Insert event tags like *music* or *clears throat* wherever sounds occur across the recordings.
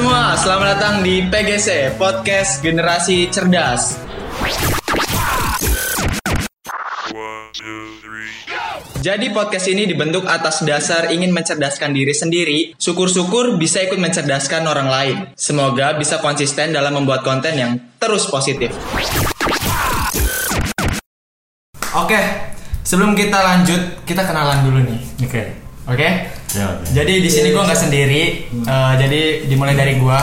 semua, selamat datang di PGC Podcast Generasi Cerdas. Jadi podcast ini dibentuk atas dasar ingin mencerdaskan diri sendiri, syukur-syukur bisa ikut mencerdaskan orang lain. Semoga bisa konsisten dalam membuat konten yang terus positif. Oke, sebelum kita lanjut, kita kenalan dulu nih. Oke. Oke? Ya. Jadi di sini gue nggak sendiri. Eh, jadi dimulai dari gue.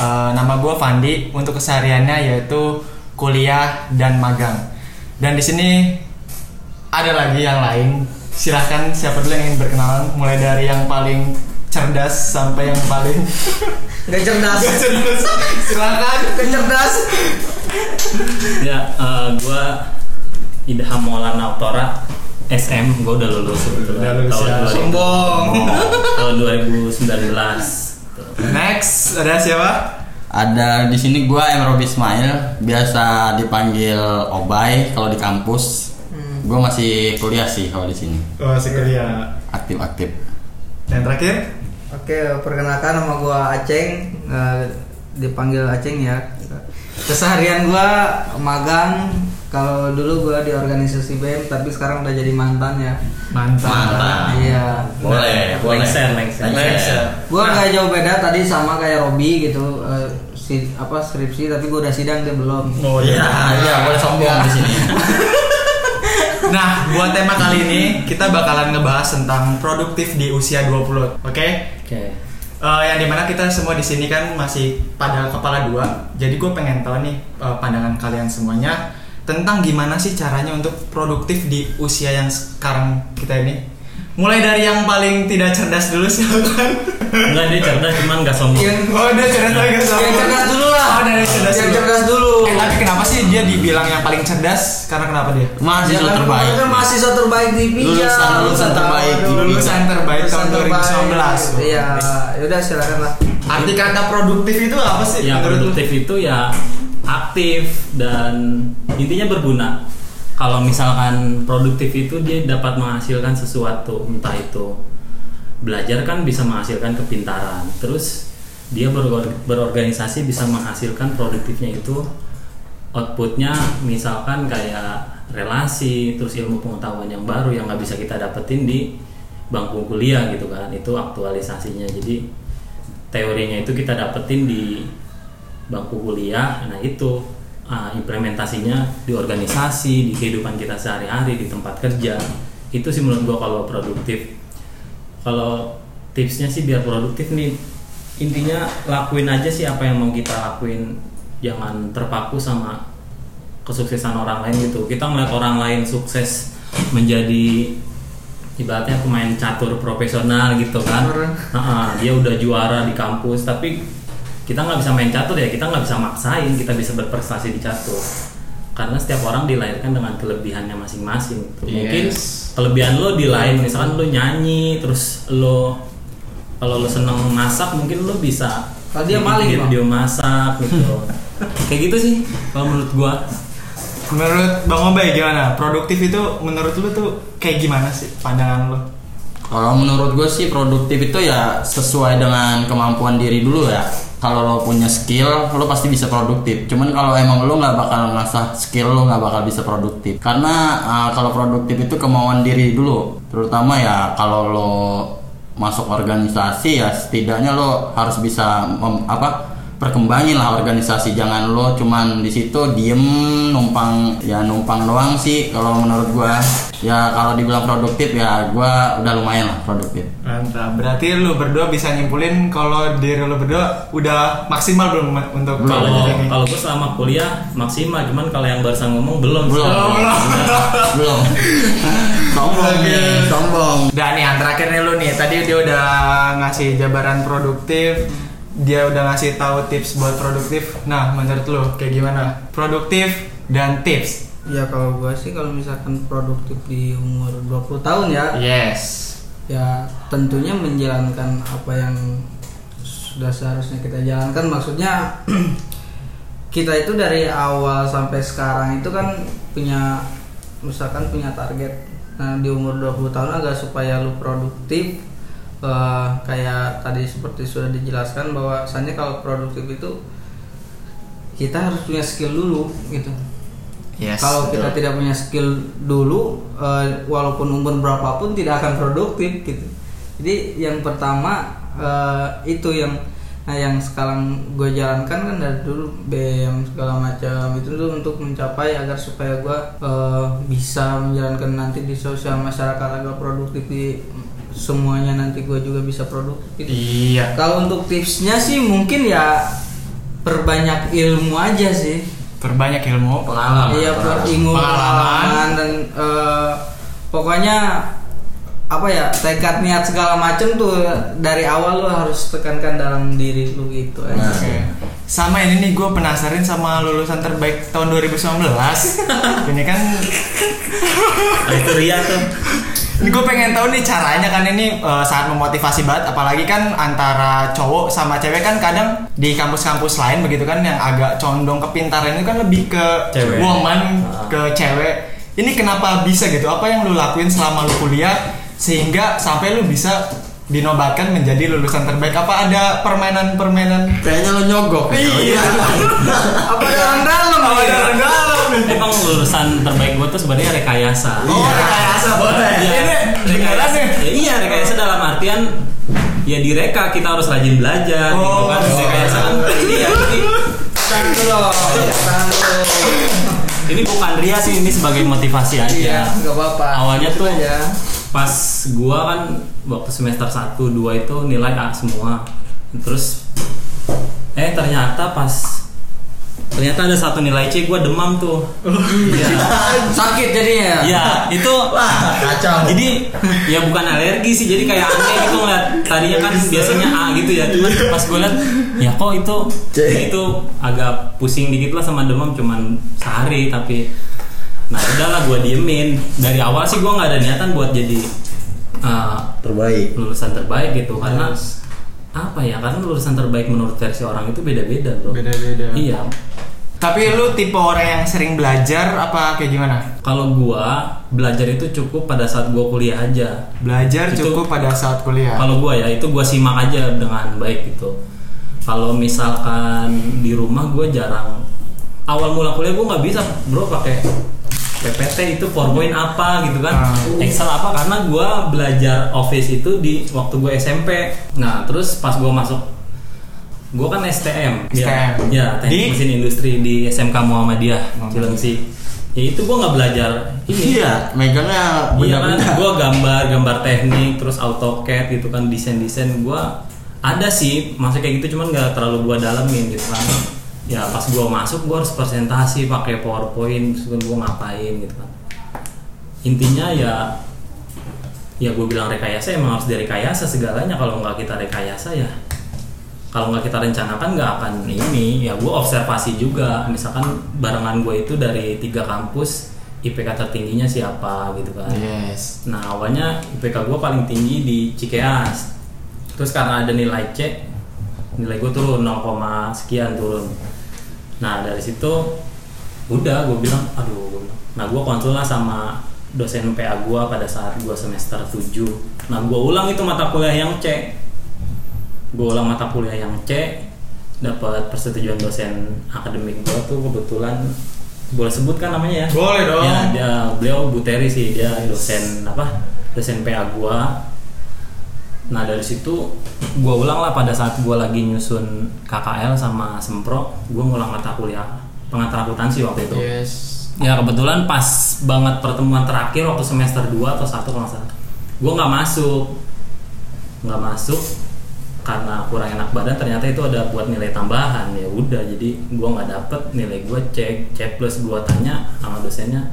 Eh, nama gue Fandi. Untuk kesehariannya yaitu kuliah dan magang. Dan di sini ada lagi yang lain. Silahkan siapa dulu yang ingin berkenalan. Mulai dari yang paling cerdas sampai yang paling *laughs* Gak cerdas. Nggak cerdas. Silahkan. Gak cerdas. Ya, eh, gua Idham Maulana Oktora SM, gua udah lulus sebetulnya. Udah lulus ya. 2000. Sombong. Tahun 2019. Next ada siapa? Ada di sini gua M Robi Ismail, biasa dipanggil Obay kalau di kampus. Gua masih kuliah sih kalau di sini. Oh, si kuliah. Aktif-aktif. Yang terakhir? Oke, perkenalkan nama gua Aceng. Eh, dipanggil Aceng ya. Keseharian gua magang. Kalau dulu gua di organisasi BEM, tapi sekarang udah jadi mantan ya. Mantan. Mantan. Iya. Boleh, boleh. Lengser, lengser. Lengser. Gua nggak jauh beda tadi sama kayak Robi gitu. eh, si, apa skripsi, tapi gua udah sidang dia belum. Oh Ya, ya boleh sombong di sini. *laughs* Nah, buat tema kali ini kita bakalan ngebahas tentang produktif di usia 20. Oke? Oke. Eh, yang di mana kita semua di sini kan masih pada kepala dua. Jadi gue pengen tahu nih eh, pandangan kalian semuanya tentang gimana sih caranya untuk produktif di usia yang sekarang kita ini. Mulai dari yang paling tidak cerdas dulu silakan. *laughs* Enggak dia cerdas cuman gak sombong. Yang, Oh, dia cerdas lagi sama. yang cerdas dulu lah. Oh, dari cerdas yang dulu. cerdas dulu. Eh, tapi kenapa sih dia dibilang yang paling cerdas? Karena kenapa dia? Mahasiswa Ya kan, terbaik. kan mahasiswa terbaik di Pija. Lulusan- lulusan terbaik di Pija. Lulusan terbaik tahun Lulusan 2019. Iya, yaudah silakan lah. Arti kata produktif itu apa sih? Ya produktif itu ya aktif dan intinya berguna. Kalau misalkan produktif itu dia dapat menghasilkan sesuatu, entah itu belajar kan bisa menghasilkan kepintaran. Terus dia beror- berorganisasi bisa menghasilkan produktifnya itu outputnya misalkan kayak relasi, terus ilmu pengetahuan yang baru yang nggak bisa kita dapetin di bangku kuliah gitu kan. Itu aktualisasinya. Jadi teorinya itu kita dapetin di bangku kuliah nah itu ah, implementasinya di organisasi di kehidupan kita sehari-hari di tempat kerja. Itu sih menurut gua kalau produktif. Kalau tipsnya sih biar produktif nih intinya lakuin aja sih apa yang mau kita lakuin. Jangan terpaku sama kesuksesan orang lain gitu. Kita ngeliat orang lain sukses menjadi ibaratnya pemain catur profesional gitu kan. Nah, dia udah juara di kampus tapi kita nggak bisa main catur ya kita nggak bisa maksain kita bisa berprestasi di catur karena setiap orang dilahirkan dengan kelebihannya masing-masing gitu. mungkin Yes. kelebihan lo di lain misalkan lo nyanyi terus lo kalau lo seneng masak mungkin lo bisa Kalau dia maling, video masak gitu *laughs* kayak gitu sih kalau menurut gua Menurut Bang Obay gimana? Produktif itu menurut lu tuh kayak gimana sih pandangan lu? Kalau menurut gue sih produktif itu ya sesuai dengan kemampuan diri dulu ya. Kalau lo punya skill, lo pasti bisa produktif. Cuman kalau emang lo nggak bakal ngasah skill lo nggak bakal bisa produktif. Karena uh, kalau produktif itu kemauan diri dulu. Terutama ya kalau lo masuk organisasi ya setidaknya lo harus bisa mem- apa perkembangin lah organisasi. Jangan lo cuman di situ diem numpang ya numpang doang sih kalau menurut gua. Ya kalau dibilang produktif ya gua udah lumayan lah produktif. Mantap. Berarti lu berdua bisa nyimpulin kalau diri lu berdua udah maksimal belum untuk Belum. kalau kalau gua selama kuliah maksimal cuman kalau yang barusan ngomong belum belum. Sih. belum. belum. *laughs* Sombong. Nih sombong. Dan nih yang terakhir nih lu nih, tadi dia udah ngasih jabaran produktif, dia udah ngasih tahu tips buat produktif. Nah, menurut lu kayak gimana? Produktif dan tips. Ya kalau gua sih kalau misalkan produktif di umur 20 tahun ya, Yes. ya tentunya menjalankan apa yang sudah seharusnya kita jalankan. Maksudnya *clears throat* kita itu dari awal sampai sekarang itu kan punya misalkan punya target. Nah, di umur 20 tahun agar supaya lu produktif eh, kayak tadi seperti sudah dijelaskan bahwasannya kalau produktif itu kita harus punya skill dulu gitu. Yes. kalau kita tidak punya skill dulu, eh, walaupun umur berapapun tidak akan produktif gitu. Jadi yang pertama eh, itu yang nah yang sekarang gue jalankan kan dari dulu BM segala macam itu tuh untuk mencapai agar supaya gue eh, bisa menjalankan nanti di sosial masyarakat agar produktif di semuanya nanti gue juga bisa produktif. gitu. Iya. Kalau untuk tipsnya sih mungkin ya perbanyak ilmu aja sih. Perbanyak ilmu. Pengalaman. Iya berilmu Pengalaman. pengalaman dan eh, pokoknya apa ya tekad niat segala macem tuh dari awal lu harus tekankan dalam diri lu gitu aja. Nah. Oke. Sama ini nih gue penasaran sama lulusan terbaik tahun 2019. *laughs* ini kan itu Ria tuh. Ini gue pengen tahu nih caranya kan ini eh, sangat memotivasi banget apalagi kan antara cowok sama cewek kan kadang di kampus-kampus lain begitu kan yang agak condong kepintaran itu kan lebih ke Cewek. woman Ah. ke cewek. Ini kenapa bisa gitu? Apa yang lu lakuin selama lu kuliah sehingga sampai lu bisa dinobatkan menjadi lulusan terbaik? Apa ada permainan-permainan Kayaknya lo nyogok. Iya. *laughs* Apa dalam dalam Apa ya? dalam dalam? Emang lulusan terbaik gue tuh sebenarnya rekayasa. Oh, rekayasa boleh. Iya, Ini rekayasa. Ya, iya, rekayasa dalam artian ya direka kita harus rajin belajar gitu Oh, kan. oh. Rekayasa kan iya ini dulu, tahan dulu. ini bukan Ria sih ini sebagai motivasi aja. Iya, nggak apa-apa. Awalnya tuh aja. Pas gua kan waktu semester 1 2 itu nilai A semua. Terus eh ternyata pas ternyata ada satu nilai C gua demam tuh. Iya. *laughs* Sakit jadinya. Ya, itu Kacau. jadi ya bukan alergi sih, jadi kayak aneh gitu ngeliat tadinya kan biasanya A gitu ya, cuman pas gue liat ya kok itu C. itu agak pusing dikit lah sama demam cuman sehari tapi nah udahlah gue diemin dari awal sih gue nggak ada niatan buat jadi uh, Terbaik. lulusan terbaik gitu karena apa ya karena lulusan terbaik menurut versi orang itu beda-beda bro Beda-beda. iya Tapi lu tipe orang yang sering belajar apa kayak gimana? kalau gua belajar itu cukup pada saat gua kuliah aja Belajar Itu- cukup pada saat kuliah. Kalau gua ya itu gua simak aja dengan baik gitu. Kalau misalkan di rumah gua jarang awal mula kuliah gua nggak bisa bro pakai PPT itu PowerPoint apa gitu kan Ah. Excel apa karena gua belajar Office itu di waktu gua SMP. Nah terus pas gua masuk gua kan STM, ya, STM. ya teknik Di? mesin industri di SMK Muhammadiyah Muhammadiyah. Cilengsi. Ya itu gua nggak belajar ini Iya, megangnya Iya kan, gue gambar, gambar teknik, terus AutoCAD gitu kan, desain-desain gue ada sih, masuk kayak gitu cuman nggak terlalu gue dalemin gitu kan. Ya pas gue masuk gue harus presentasi pakai PowerPoint, terus gue ngapain gitu kan. Intinya ya, ya gue bilang rekayasa emang harus direkayasa segalanya. Kalau nggak kita rekayasa ya, kalau nggak kita rencanakan nggak akan ini. Ya gue observasi juga, misalkan barengan gue itu dari tiga kampus, IPK tertingginya siapa gitu kan. Yes. Nah awalnya IPK gue paling tinggi di Cikeas Terus karena ada nilai C Nilai gue turun 0, sekian turun Nah dari situ Udah gue bilang Aduh gua bilang. Nah gue konsul lah sama dosen PA gue pada saat gue semester 7 Nah gue ulang itu mata kuliah yang C Gue ulang mata kuliah yang C dapat persetujuan dosen akademik gue tuh kebetulan boleh sebutkan namanya ya Boleh dong. Ya, dia beliau Bu Teri sih, dia dosen apa? Dosen PA gua. Nah, dari situ gua ulang lah pada saat gua lagi nyusun KKL sama Sempro, gua ngulang mata kuliah pengantar akuntansi waktu itu. Yes. Ya kebetulan pas banget pertemuan terakhir waktu semester 2 atau 1 kalau salah. Gua nggak masuk. nggak masuk karena kurang enak badan ternyata itu ada buat nilai tambahan ya udah jadi gua nggak dapet nilai gua cek cek plus gua tanya sama dosennya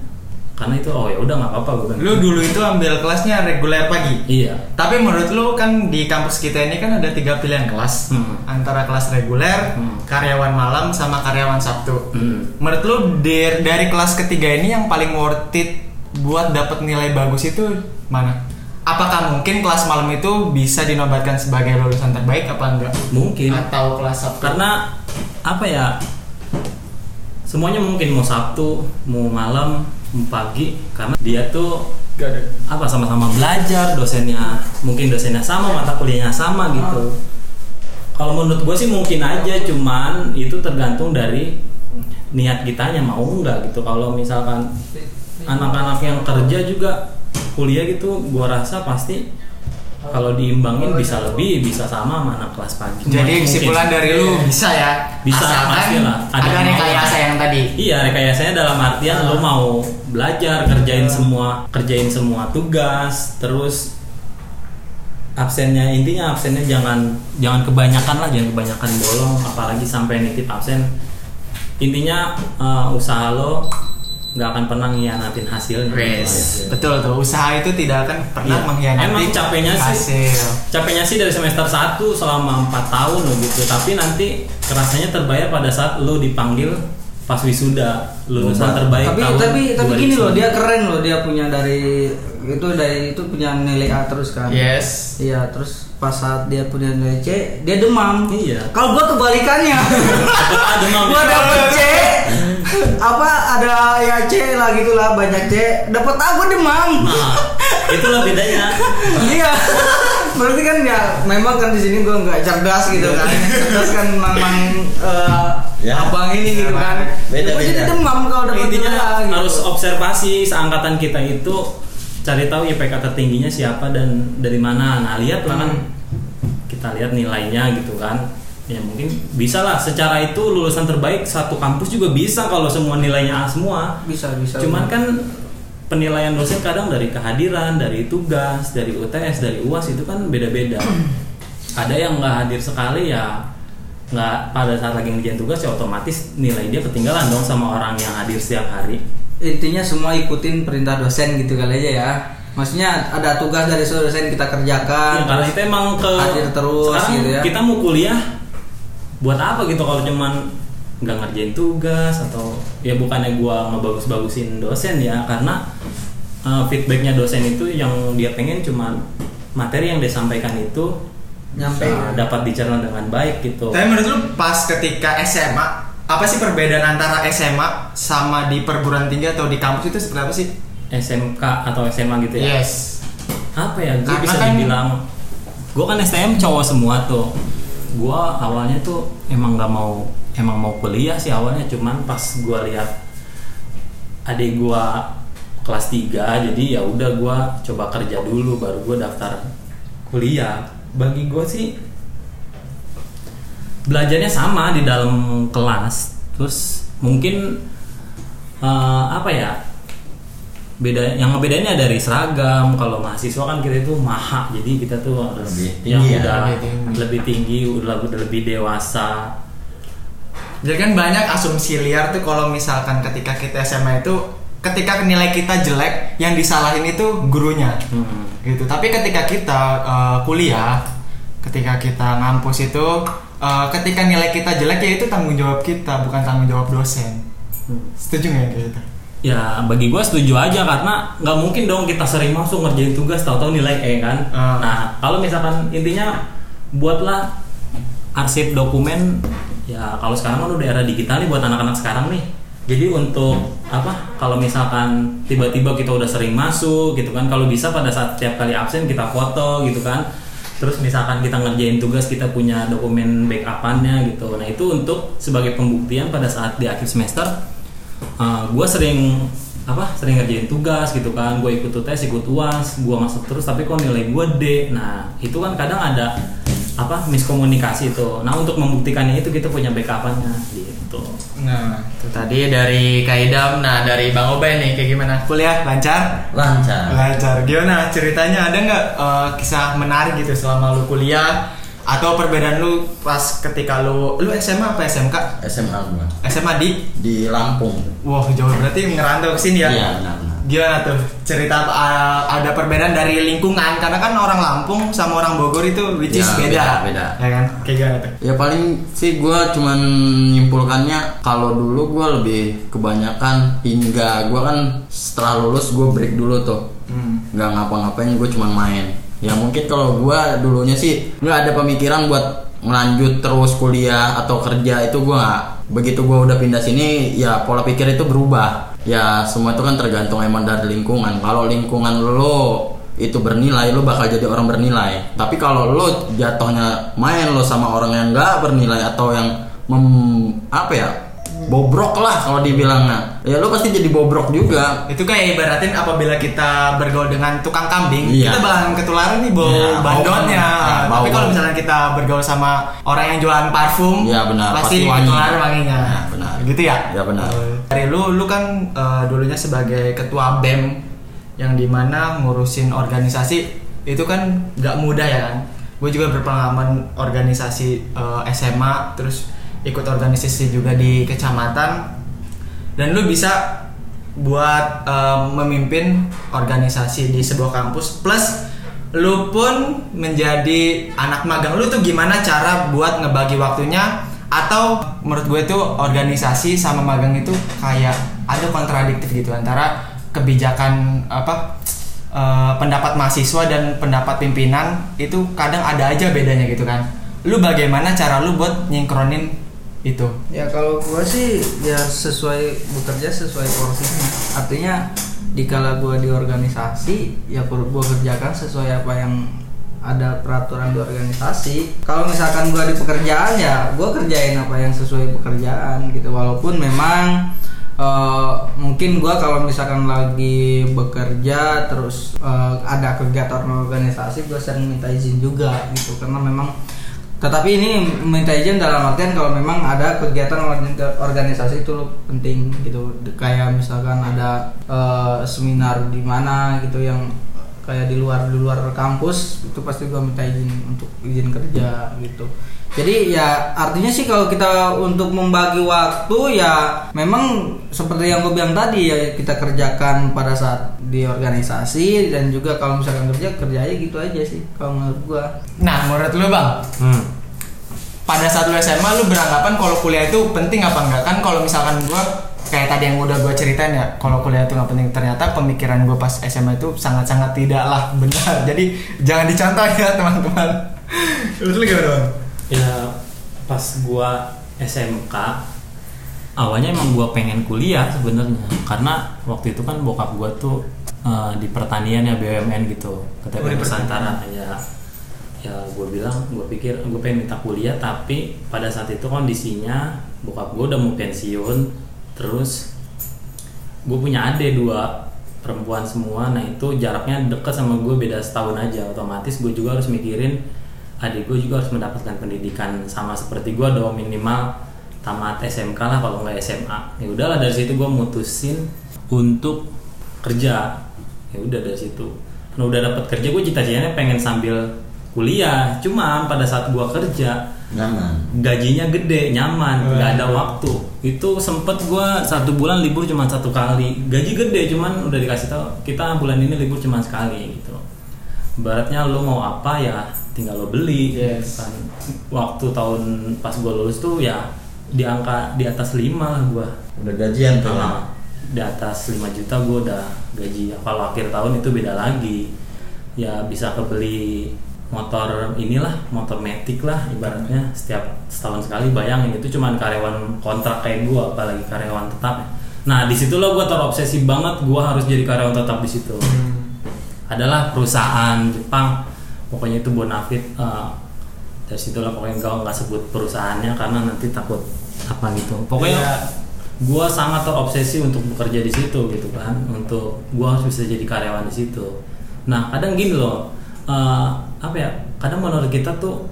karena itu oh ya udah nggak apa-apa gue bilang Lu dulu itu ambil kelasnya reguler pagi. iya Tapi menurut lu kan di kampus kita ini kan ada tiga pilihan kelas Hmm. antara kelas reguler, Hmm. karyawan malam, sama karyawan Sabtu. Hmm. Menurut lu dari, dari kelas ketiga ini yang paling worth it buat dapat nilai bagus itu mana? Apakah mungkin kelas malam itu bisa dinobatkan sebagai lulusan terbaik apa enggak? mungkin Atau kelas Sabtu? karena apa ya semuanya mungkin mau Sabtu mau malam pagi karena dia tuh Gak ada. apa sama-sama belajar dosennya mungkin dosennya sama mata kuliahnya sama gitu. Kalau menurut gue sih mungkin aja cuman itu tergantung dari niat kitanya mau nggak gitu. Kalau misalkan anak-anak yang kerja juga kuliah gitu gue rasa pasti kalau diimbangin bisa lebih bisa sama anak kelas pagi Jadi kesimpulan dari lu bisa ya? Bisa, pasti lah. Ada Ada yang rekayasa yang tadi. Iya, rekayasanya dalam artian lo mau belajar, kerjain semua, kerjain semua tugas, terus absennya intinya absennya jangan jangan kebanyakan lah, jangan kebanyakan bolong, apalagi sampai nitip absen. Intinya eh, usaha lo nggak akan pernah ngianatin hasilnya. Yes. Betul tuh. Usaha itu tidak akan pernah Iya. mengkhianati Emang capeknya sih hasil. capeknya sih dari semester 1 selama 4 tahun loh gitu tapi nanti kerasanya terbayar pada saat lo dipanggil pas wisuda lulusan terbaik tapi tahun tapi tapi gini 2009. loh dia keren loh dia punya dari itu dari itu punya nilai A terus kan Yes. iya terus pas saat dia punya nilai C dia demam Iya. kalau gua kebalikannya Dapet *laughs* A, demam. gua dapet C apa ada ya C lah gitulah banyak C dapet A gua demam nah itulah bedanya iya berarti kan ya memang kan di sini gua nggak cerdas gitu kan cerdas kan memang eh, Ya. abang ini gitu kan Beda, Gua jadi beda. demam kalau dapet intinya gitu. harus observasi seangkatan kita itu cari tahu IPK tertingginya siapa dan dari mana. Nah lihat lah kan. Kita lihat nilainya gitu kan. Ya mungkin bisa lah. Secara itu lulusan terbaik satu kampus juga bisa kalau semua nilainya A semua. Bisa bisa. Cuman kan penilaian dosen kadang dari kehadiran, dari tugas, dari UTS, dari UAS itu kan beda-beda. *clears throat* Ada yang nggak hadir sekali ya nggak pada saat lagi ngerjain tugas ya otomatis nilai dia ketinggalan dong sama orang yang hadir setiap hari. Intinya semua ikutin perintah dosen gitu kali aja ya maksudnya ada tugas dari seluruh dosen kita kerjakan Ya, karena itu emang ke hadir terus sekarang gitu ya. kita mau kuliah buat apa gitu kalau cuman nggak ngerjain tugas atau ya bukannya gua ngebagus-bagusin dosen ya karena uh, feedbacknya dosen itu yang dia pengen cuman materi yang disampaikan itu Nyampe. uh, dapat dicerna dengan baik gitu. Tapi menurut lu pas ketika SMA apa sih perbedaan antara SMA sama di perguruan tinggi atau di kampus itu seperti apa sih? SMK atau SMA gitu ya. Yes. apa ya gue bisa kan- dibilang gue kan STM cowok semua tuh gue awalnya tuh emang nggak mau emang mau kuliah sih awalnya cuman pas gue lihat adik gue kelas 3 jadi ya udah gue coba kerja dulu baru gue daftar kuliah bagi gue sih belajarnya sama di dalam kelas terus mungkin eh, apa ya beda yang ngebedainnya dari seragam kalau mahasiswa kan kita itu maha jadi kita tuh harus Lebih yang tinggi ya, udah lebih tinggi. lebih tinggi udah udah lebih dewasa Jadi kan banyak asumsi liar tuh kalau misalkan ketika kita SMA itu ketika nilai kita jelek yang disalahin itu gurunya Hmm. gitu. Tapi ketika kita uh, kuliah, ketika kita ngampus itu uh, ketika nilai kita jelek ya itu tanggung jawab kita bukan tanggung jawab dosen. Hmm. Setuju nggak kayak gitu? ya bagi gue setuju aja karena nggak mungkin dong kita sering masuk ngerjain tugas tahu-tahu nilai E kan Ah. nah kalau misalkan intinya buatlah arsip dokumen ya kalau sekarang kan udah era digital nih buat anak-anak sekarang nih jadi untuk apa kalau misalkan tiba-tiba kita udah sering masuk gitu kan kalau bisa pada saat tiap kali absen kita foto gitu kan terus misalkan kita ngerjain tugas kita punya dokumen backupannya gitu. Nah itu untuk sebagai pembuktian pada saat di akhir semester gue sering apa sering ngerjain tugas gitu kan. Gue ikut UTS ikut uas gue masuk terus tapi kok nilai gue D? Nah itu kan kadang ada apa miskomunikasi itu nah untuk membuktikannya itu kita punya backupannya gitu. Nah, itu tadi dari Kaidam. Nah, dari Bang Obay nih kayak gimana? Kuliah lancar? lancar Lancar. Gimana ceritanya? Ada nggak uh, kisah menarik gitu selama lu kuliah atau perbedaan lu pas ketika lu lu SMA apa SMK? SMA gua SMA di di Lampung Wah jauh berarti ngerantau ke sini ya? Iya. Gimana tuh cerita uh, ada perbedaan dari lingkungan karena kan orang Lampung sama orang Bogor itu which is Ya, beda, beda, beda. ya kan? Kayak gimana tuh? Ya paling sih gue cuman nyimpulkannya kalau dulu gue lebih kebanyakan hingga gue kan setelah lulus gue break dulu tuh Hmm. ngapa-ngapain gue cuma main ya mungkin kalau gue dulunya sih nggak ada pemikiran buat melanjut terus kuliah atau kerja itu gue nggak begitu gue udah pindah sini ya pola pikir itu berubah. Ya semua itu kan tergantung emang dari lingkungan. Kalau lingkungan lo itu bernilai lo bakal jadi orang bernilai. Tapi kalau lo jatuhnya main lo sama orang yang nggak bernilai atau yang mem, apa ya bobrok lah kalau dibilangnya ya lo pasti jadi bobrok juga Itu kayak ibaratin apabila kita bergaul dengan tukang kambing, Iya. kita bakalan ketularan nih bau Iya, kan. Nah, bau- Tapi kalau misalnya kita bergaul sama orang yang jualan parfum, Iya, benar. pasti, Pasti wangi. ketularan wanginya. Nah, benar. Gitu ya? Ya, benar. Dari lu, lu kan eh, dulunya sebagai ketua BEM yang di mana ngurusin organisasi itu kan nggak mudah ya kan. Gue juga berpengalaman organisasi eh, SMA, terus ikut organisasi juga di kecamatan. Dan lu bisa buat um, memimpin organisasi di sebuah kampus. Plus lu pun menjadi anak magang. Lu tuh gimana cara buat ngebagi waktunya? Atau menurut gue tuh organisasi sama magang itu kayak ada kontradiktif gitu antara kebijakan apa eh, pendapat mahasiswa dan pendapat pimpinan itu kadang ada aja bedanya gitu kan. Lu bagaimana cara lu buat nyingkronin itu Ya kalau gua sih ya sesuai bekerja sesuai porsinya. Artinya dikala gua di organisasi ya gua kerjakan sesuai apa yang ada peraturan di organisasi. Kalau misalkan gua di pekerjaan ya gua kerjain apa yang sesuai pekerjaan gitu. Walaupun memang eh, mungkin gua kalau misalkan lagi bekerja terus eh, ada kegiatan organisasi gua sering minta izin juga gitu karena memang tetapi ini minta izin dalam artian kalau memang ada kegiatan organ- organisasi itu penting gitu. Kayak misalkan ada eh, seminar di mana gitu yang kayak di luar di luar kampus itu pasti gua minta izin untuk izin kerja gitu. Jadi ya artinya sih kalau kita untuk membagi waktu ya memang seperti yang gue bilang tadi ya kita kerjakan pada saat di organisasi dan juga kalau misalkan kerja kerja aja gitu aja sih kalau menurut gua. Nah menurut lu bang? Hmm. pada saat lu SMA lu beranggapan kalau kuliah itu penting apa enggak? Kan kalau misalkan gua kayak tadi yang udah gua ceritain ya kalau kuliah itu nggak penting. Ternyata pemikiran gua pas SMA itu sangat-sangat tidaklah benar. Jadi jangan dicontoh ya teman-teman. *laughs* Lu gimana bang? Ya pas gua SMK awalnya emang gua pengen kuliah sebenarnya. Karena waktu itu kan bokap gua tuh eh, di pertanian ya BUMN gitu. Oh, KTP di Nusantara. ya ya gue bilang gue pikir gue pengen minta kuliah tapi pada saat itu kondisinya bokap gue udah mau pensiun terus gue punya adik dua perempuan semua. Nah itu jaraknya deket sama gue beda setahun aja. Otomatis gue juga harus mikirin adik gue juga harus mendapatkan pendidikan sama seperti gue dong minimal tamat SMK lah kalau nggak SMA ya udahlah dari situ gue mutusin untuk kerja. Ya udah dari situ. Nah udah dapat kerja gue cita-citanya pengen sambil kuliah. Cuma pada saat gue kerja nyaman. Gajinya gede nyaman nggak ada waktu. Itu sempet gua satu bulan libur cuma satu kali. Gaji gede cuman udah dikasih tahu kita bulan ini libur cuma sekali gitu. Baratnya lo mau apa ya tinggal lo beli Yes. kan. Waktu tahun pas gua lulus tuh ya di angka di atas 5 lah gua. Udah gajian tuh Ah, di atas 5 juta gua udah gaji. Kalau akhir tahun itu beda lagi. Ya bisa kebeli motor inilah motor metik lah ibaratnya. Setiap setahun sekali bayangin itu cuman karyawan kontrak kayak gua apalagi karyawan tetap. Nah di situlah gua terobsesi banget gua harus jadi karyawan tetap di situ. Adalah perusahaan Jepang. Pokoknya itu Bonafit eh, dari situlah pokoknya gua nggak sebut perusahaannya karena nanti takut apa gitu. Pokoknya Iya. gua sangat terobsesi untuk bekerja di situ gitu kan. Untuk gua harus bisa jadi karyawan di situ. Nah kadang gini loh eh, apa ya kadang menurut kita tuh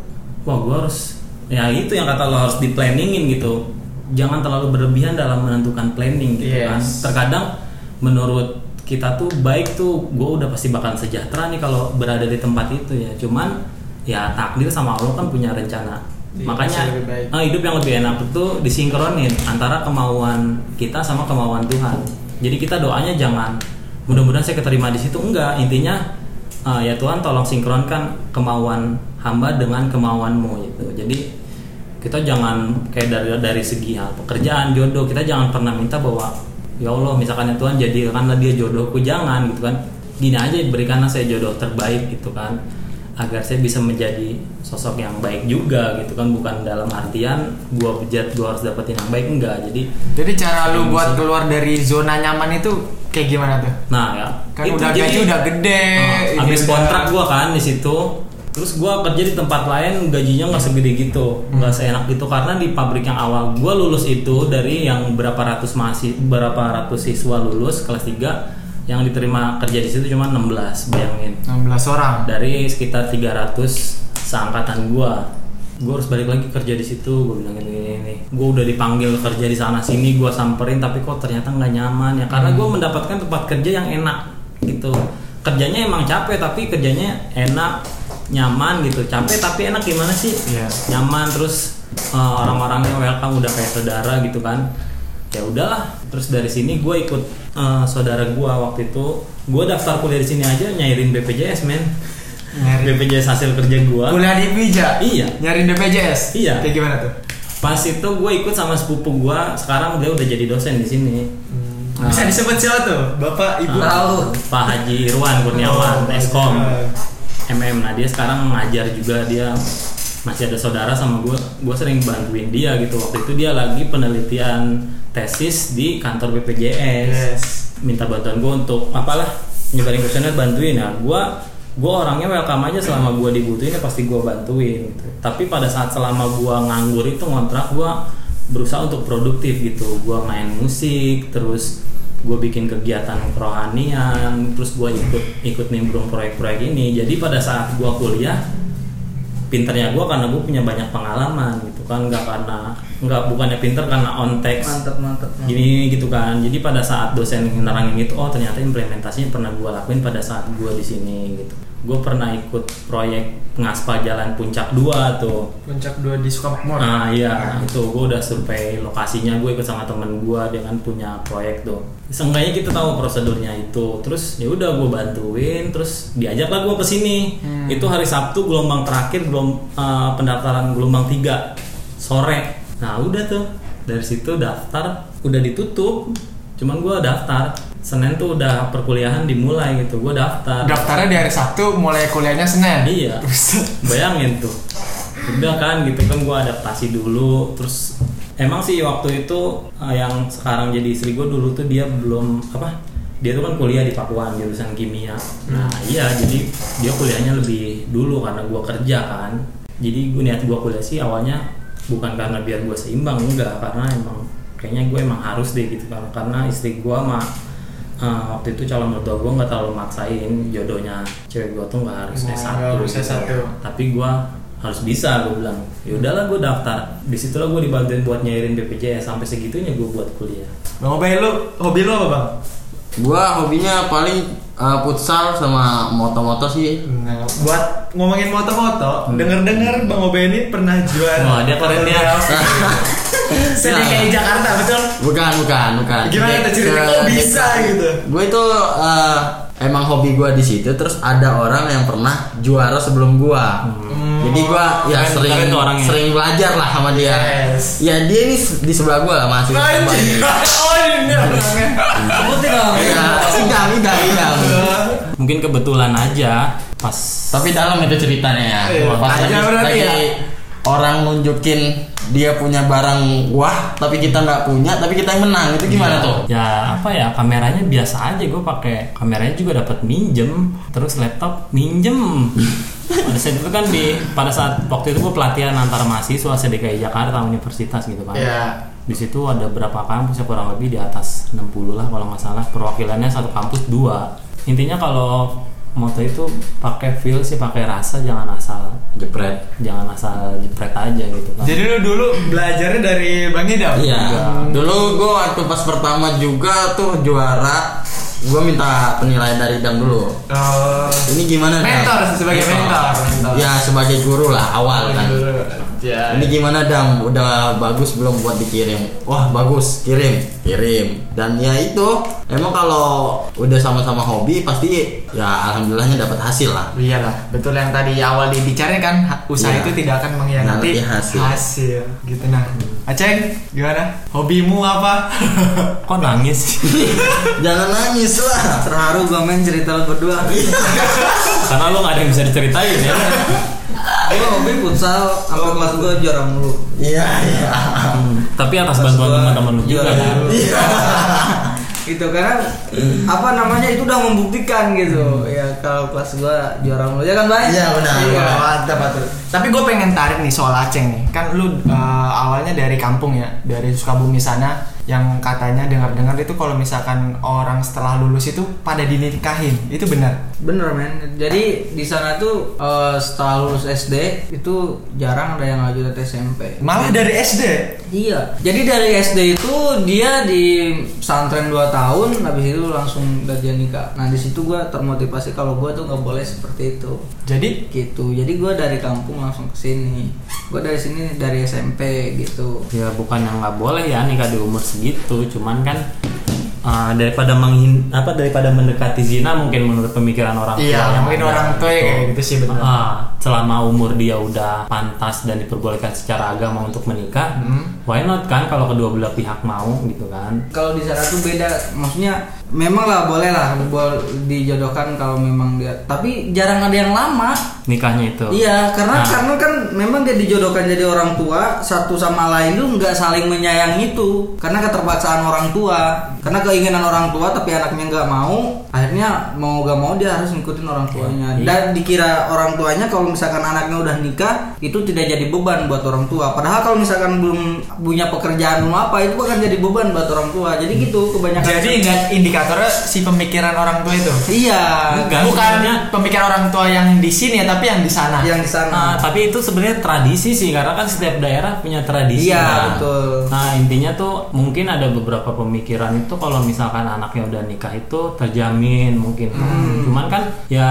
wah gua harus ya itu yang kata lo harus di planningin gitu. Jangan terlalu berlebihan dalam menentukan planning gitu kan. Yes. terkadang menurut kita tuh baik tuh gue udah pasti bakalan sejahtera nih kalau berada di tempat itu ya. Cuman ya takdir sama Allah kan punya rencana. Iya, makanya ah, hidup yang lebih enak itu disinkronin antara kemauan kita sama kemauan Tuhan. Jadi kita doanya jangan mudah-mudahan saya keterima di situ. Enggak intinya ah, ya Tuhan tolong sinkronkan kemauan hamba dengan kemauanmu gitu. Jadi kita jangan kayak dari dari segi hal pekerjaan jodoh kita jangan pernah minta bahwa ya Allah misalkan ya Tuhan jadikanlah dia jodohku. Jangan gitu kan. Gini aja berikanlah saya jodoh terbaik gitu kan agar saya bisa menjadi sosok yang baik juga gitu kan bukan dalam artian gua bejat gua harus dapetin yang baik enggak jadi Jadi cara lu buat keluar dari zona nyaman itu kayak gimana tuh? nah ya Kan itu udah jadi- gaji udah gede. Nah, ini habis udah- kontrak gua kan di situ terus gua kerja di tempat lain gajinya nggak segede gitu nggak seenak gitu karena di pabrik yang awal gua lulus itu dari yang berapa ratus masih berapa ratus siswa lulus kelas 3 yang diterima kerja di situ cuma 16 bayangin. 16 orang. dari sekitar 300 seangkatan gua gua harus balik lagi kerja di situ. Gua bilang gini gini, gini. gua udah dipanggil kerja di sana sini gua samperin tapi kok ternyata nggak nyaman ya? Karena gua mendapatkan tempat kerja yang enak gitu. Kerjanya emang capek tapi kerjanya enak nyaman gitu. Capek tapi enak gimana sih? Iya. nyaman terus eh, orang-orangnya welcome udah kayak saudara gitu kan ya udahlah terus dari sini gue ikut eh, saudara gue waktu itu gue daftar kuliah di sini aja nyairin BPJS men Nyari BPJS hasil kerja gue kuliah di Bija. Iya. Nyariin BPJS. Iya. Kayak gimana tuh? pas itu gue ikut sama sepupu gue sekarang dia udah jadi dosen di sini Nah, Bisa disebut siapa tuh? Bapak, Ibu. Tahu. Pak Haji Irwan Kurniawan Oh, Eskom. MM nah dia sekarang ngajar juga dia masih ada saudara sama gue gue sering bantuin dia gitu waktu itu dia lagi penelitian tesis di kantor BPJS Yes. minta bantuan gue untuk apalah nyebarin kuesioner bantuin. Ya gue gue orangnya welcome aja selama gue dibutuhin ya pasti gue bantuin gitu. tapi pada saat selama gue nganggur itu ngontrak gue berusaha untuk produktif gitu. Gue main musik terus gue bikin kegiatan kerohanian terus gue ikut ikut nimbrung proyek-proyek ini. Jadi pada saat gue kuliah pinternya gue karena gue punya banyak pengalaman gitu kan. Nggak karena nggak bukannya pinter karena on text. Mantap, mantap. mantap. gini gitu kan. Jadi pada saat dosen nerangin itu oh ternyata implementasinya pernah gue lakuin pada saat gue di sini gitu. Gue pernah ikut proyek pengaspal jalan puncak 2 tuh. Puncak dua di Sukamakmur. Nah iya itu. Gue udah survei lokasinya. Gue ikut sama temen gue dia kan punya proyek tuh. Seenggaknya kita tahu prosedurnya itu. Terus ya udah gue bantuin terus diajaklah gue ke sini. Itu hari Sabtu gelombang terakhir gelom, eh, pendaftaran gelombang 3 sore nah udah tuh dari situ daftar udah ditutup cuman gue daftar Senin tuh udah perkuliahan dimulai gitu gue daftar Daftarnya di hari Sabtu, mulai kuliahnya Senin. Iya. Bayangin tuh. Udah kan gitu kan gue adaptasi dulu terus emang sih waktu itu eh, yang sekarang jadi istri gue dulu tuh dia belum apa dia tuh kan kuliah di Pakuan jurusan kimia. Nah iya jadi dia kuliahnya lebih dulu karena gue kerja kan. Jadi gue niat gue kuliah sih awalnya bukan karena biar gue seimbang enggak karena emang kayaknya gue emang harus deh gitu kan karena istri gue mah eh, waktu itu calon mertua gue nggak terlalu maksain jodohnya cewek gue tuh nggak harus S1 nggak harus gitu. S1. tapi gue harus bisa gue bilang ya udahlah gue daftar di situlah gue dibantuin buat nyairin BPJS sampai segitunya gue buat kuliah Bang Obey lu, hobi lu apa bang? Gua hobinya paling uh, futsal sama moto-moto sih. Nah, buat ngomongin moto-moto, denger-dengar Bang Obey ini pernah juara. Wah, dia keren ya. *laughs* Sedih Jakarta, betul? Bukan, bukan, bukan. Gimana tuh cerita kok bisa gitu? Gue itu uh, emang hobi gue di situ. Terus ada orang yang pernah juara sebelum gua. Jadi gua ya Keren- sering keren sering belajar lah sama dia. Yes. Ya dia ini di sebelah gua lah masih. Anjing. *laughs* Oh ini orangnya. Sebutin dong. Ya, idam, idam, idam. *laughs* mungkin kebetulan aja pas Tapi dalam itu ceritanya ya. Iya, Pas lagi, lagi ya. orang nunjukin dia punya barang wah, tapi kita nggak punya, tapi kita yang menang. Itu gimana tuh? ya apa ya kameranya biasa aja. Gue pakai kameranya juga dapat minjem. Terus laptop minjem. Pada saat itu kan di pada saat waktu itu gue pelatihan antar mahasiswa SDKI Jakarta universitas gitu kan. Iya. di situ ada berapa kampus ya kurang lebih di atas 60 lah kalau nggak salah. Perwakilannya satu kampus dua. Intinya kalau moto itu pakai feel sih pakai rasa jangan asal Jepret. jangan asal jepret aja gitu kan Jadi lu dulu belajarnya dari Bang Idam? Iya. Dulu gue waktu pas pertama juga tuh juara, gue minta penilaian dari Dam dulu. Oh. Ini gimana? Mentor, sebagai mentor, mentor. Ya sebagai guru lah awal kan. Ya. Ini gimana Dam? Udah bagus belum buat dikirim? Wah bagus, kirim, kirim. Dan ya itu, emang kalau udah sama-sama hobi pasti ya alhamdulillahnya dapat hasil lah. Iyalah, betul yang tadi awal dibicarain kan ha- usaha Iya. itu tidak akan Mengkhianati hasil. hasil. Gitu nah. Aceng, gimana? Hobimu apa? *laughs* kok nangis *laughs* Jangan nangis lah. Terharu gue main cerita lo berdua. *laughs* Karena lo gak ada yang bisa diceritain ya. Gue hobi futsal sampai kelas gue juara mulu. Iya iya. Hmm, Tapi atas bantuan teman-teman lu juga juara kan. Gitu karena apa namanya itu udah membuktikan gitu ya kalau kelas gua juara mulu ya kan Bay? Iya benar. Iya. Mantap betul. Tapi gue pengen tarik nih soal Aceng nih. Kan lu uh, awalnya dari kampung ya, dari Sukabumi sana yang katanya dengar-dengar itu kalau misalkan orang setelah lulus itu pada dinikahin. Itu benar. Bener men. Jadi di sana tuh eh, setelah lulus SD itu jarang ada yang lanjut ke SMP. Malah dari SD. Iya. Jadi dari SD itu dia di pesantren 2 tahun, habis itu langsung gajian nikah. Nah di situ gua termotivasi kalau gua tuh nggak boleh seperti itu. Jadi Gitu. Jadi gua dari kampung langsung ke sini. Gua dari sini dari SMP gitu. Ya bukan yang nggak boleh ya nikah di umur segitu, cuman kan uh, daripada menghin apa daripada mendekati zina mungkin menurut pemikiran orang tua. Iya, yang mungkin ada, orang tua ya kayak gitu sih, benar. Ah, selama umur dia udah pantas dan diperbolehkan secara agama untuk menikah, Hmm. Why not kan kalau kedua belah pihak mau gitu kan? Kalau di sana tuh beda, maksudnya memang lah boleh lah boleh dijodohkan kalau memang dia. Tapi jarang ada yang lama. Nikahnya itu. Iya, karena Nah. karena kan memang dia dijodohkan jadi orang tua satu sama lain tuh nggak saling menyayangi itu karena keterpaksaan orang tua, karena keinginan orang tua tapi anaknya nggak mau, akhirnya mau gak mau dia harus ngikutin orang tuanya. Iya. Dan dikira orang tuanya kalau misalkan anaknya udah nikah itu tidak jadi beban buat orang tua. Padahal kalau misalkan belum punya pekerjaan belum apa itu akan jadi beban buat orang tua. Jadi gitu kebanyakan. jadi ingat indikatornya si pemikiran orang tua itu. Iya. Enggak. Bukan sebenarnya- pemikiran orang tua yang di sini ya, tapi yang di sana. Yang di sana. Nah, tapi itu sebenarnya tradisi sih karena kan setiap daerah punya tradisi. Iya, kan. betul. Nah, intinya tuh mungkin ada beberapa pemikiran itu kalau misalkan anaknya udah nikah itu terjamin mungkin. Hmm. Cuman kan ya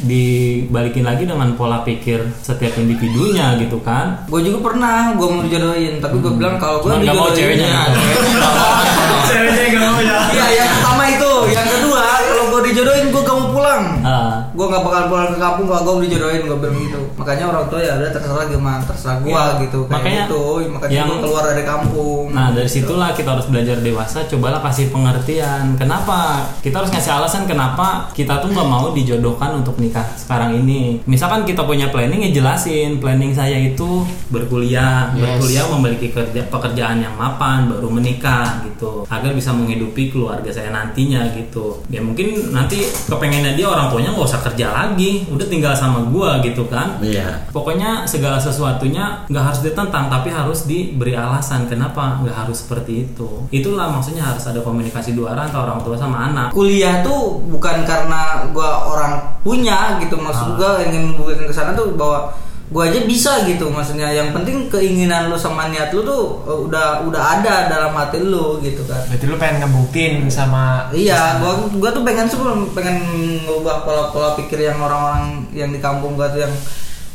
dibalikin lagi dengan pola pikir setiap individunya gitu kan. Gue juga pernah gue mau dijodohin tapi gue bilang kalau gue nggak mau ceweknya. *laughs* Ceweknya gak mau ya. Iya yang pertama itu, yang kedua kalau gue dijodohin gue gak mau pulang. Ah, Gue gak bakal pulang ke kampung kalau gue dijodohin gue bilang gitu. Makanya orang tua ya udah terserah gimana terserah gue Iya. gitu kayak Makanya gitu. Makanya yang- gue keluar dari kampung. Nah dari situlah kita harus belajar dewasa. Cobalah kasih pengertian. Kenapa? Kita harus ngasih alasan kenapa kita tuh nggak mau dijodohkan untuk nikah sekarang ini. Misalkan kita punya planning ya jelasin. Planning saya itu berkuliah, Yes. berkuliah memiliki kerja pekerjaan yang mapan, baru menikah gitu. Agar bisa menghidupi keluarga saya nantinya gitu. Ya mungkin nanti kepengennya dia orang tuanya nggak usah kerja lagi, udah tinggal sama gua gitu kan. Iya. Pokoknya segala sesuatunya nggak harus ditentang tapi harus diberi alasan kenapa nggak harus seperti itu. Itulah maksudnya harus ada komunikasi dua arah antara orang tua sama anak. kuliah tuh bukan karena gue orang punya gitu Ah. maksud gue ingin membuktikan ke sana tuh bahwa gue aja bisa gitu maksudnya yang penting keinginan lu sama niat lu tuh uh, udah udah ada dalam hati lu gitu kan Berarti lu pengen ngebuktiin sama Iya, gua gua tuh pengen sebelum pengen ngubah pola-pola pikir yang orang-orang yang di kampung gua tuh yang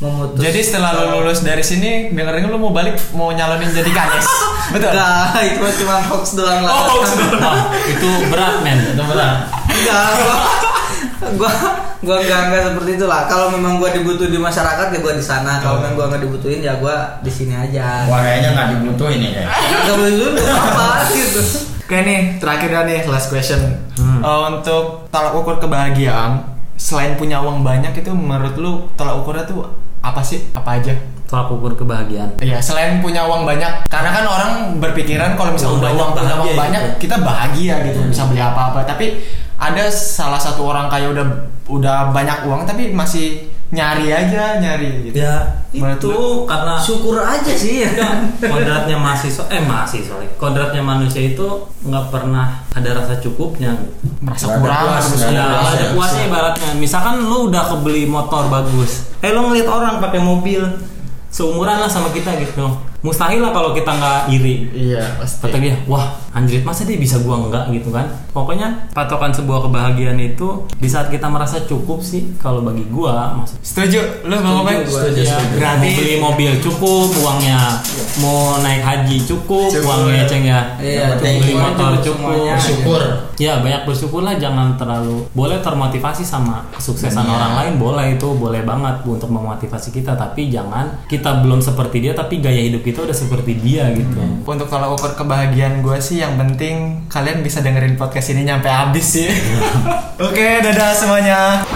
memutus. Jadi setelah lu lulus dari sini, dengerin lu mau balik mau nyalonin jadi kades. *laughs* Betul. Enggak, itu cuma hoax doang lah. Oh, hoax doang. Itu berat men, itu berat. Enggak, gua gua gua enggak enggak seperti itu lah. Kalau memang gua dibutuh di masyarakat ya gua di sana. Kalau memang gua nggak dibutuhin ya gua di sini aja. Wah kayaknya nggak dibutuhin. Enggak boleh dulu apa gitu. Oke nih, terakhir ya nih last question. Hmm. Eh, untuk tolak ukur kebahagiaan, selain punya uang banyak itu menurut lu tolak ukurnya tuh apa sih? Apa aja? Tolak ukur kebahagiaan. Iya, selain punya uang banyak, karena kan orang berpikiran kalau misalnya Udah uang uang punya uang banyak, gitu. kita bahagia gitu, bisa beli apa-apa. Tapi ada salah satu orang kaya udah udah banyak uang tapi masih nyari aja, nyari gitu. Ya Menurut itu lu? karena Syukur aja sih ya. Enggak, kodratnya mahasiswa eh mahasiswa sorry. kodratnya manusia itu nggak pernah ada rasa cukupnya Merasa kurang puas, ada puasnya ibaratnya. Misalkan lu udah kebeli motor bagus, eh lu ngeliat orang pakai mobil seumuran lah sama kita gitu. Mustahil lah kalau kita nggak iri. Iya, pasti. Kata dia, wah anjrit masa dia bisa gua enggak gitu kan? Pokoknya patokan sebuah kebahagiaan itu di saat kita merasa cukup sih kalau bagi gua maksud Setuju, lu Bang gua. Setuju, Ya, setuju. Berarti mau beli mobil cukup, uangnya mau naik haji cukup, Cukup. uangnya ceng ya. Iya, beli cukup, motor cukup cukup. semuanya. Bersyukur. Ya banyak bersyukurlah jangan terlalu boleh termotivasi sama kesuksesan Iya. orang lain boleh itu boleh banget Bu, untuk memotivasi kita tapi jangan kita belum seperti dia tapi gaya hidup kita itu udah seperti dia gitu. Hmm. untuk tolak ukur kebahagiaan gue sih yang penting kalian bisa dengerin podcast ini nyampe habis sih. *laughs* Oke okay, dadah semuanya.